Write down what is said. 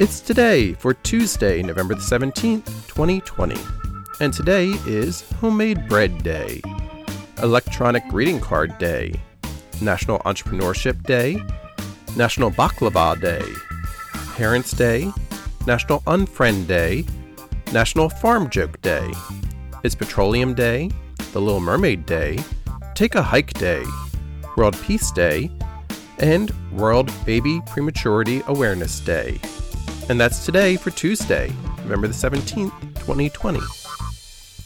It's today for Tuesday, November the 17th, 2020. And today is Homemade Bread Day, Electronic Greeting Card Day, National Entrepreneurship Day, National Baklava Day, Parents Day, National Unfriend Day, National Farm Joke Day. It's Petroleum Day, The Little Mermaid Day, Take a Hike Day, World Peace Day, and World Baby Prematurity Awareness Day. And that's today for Tuesday, November the 17th, 2020.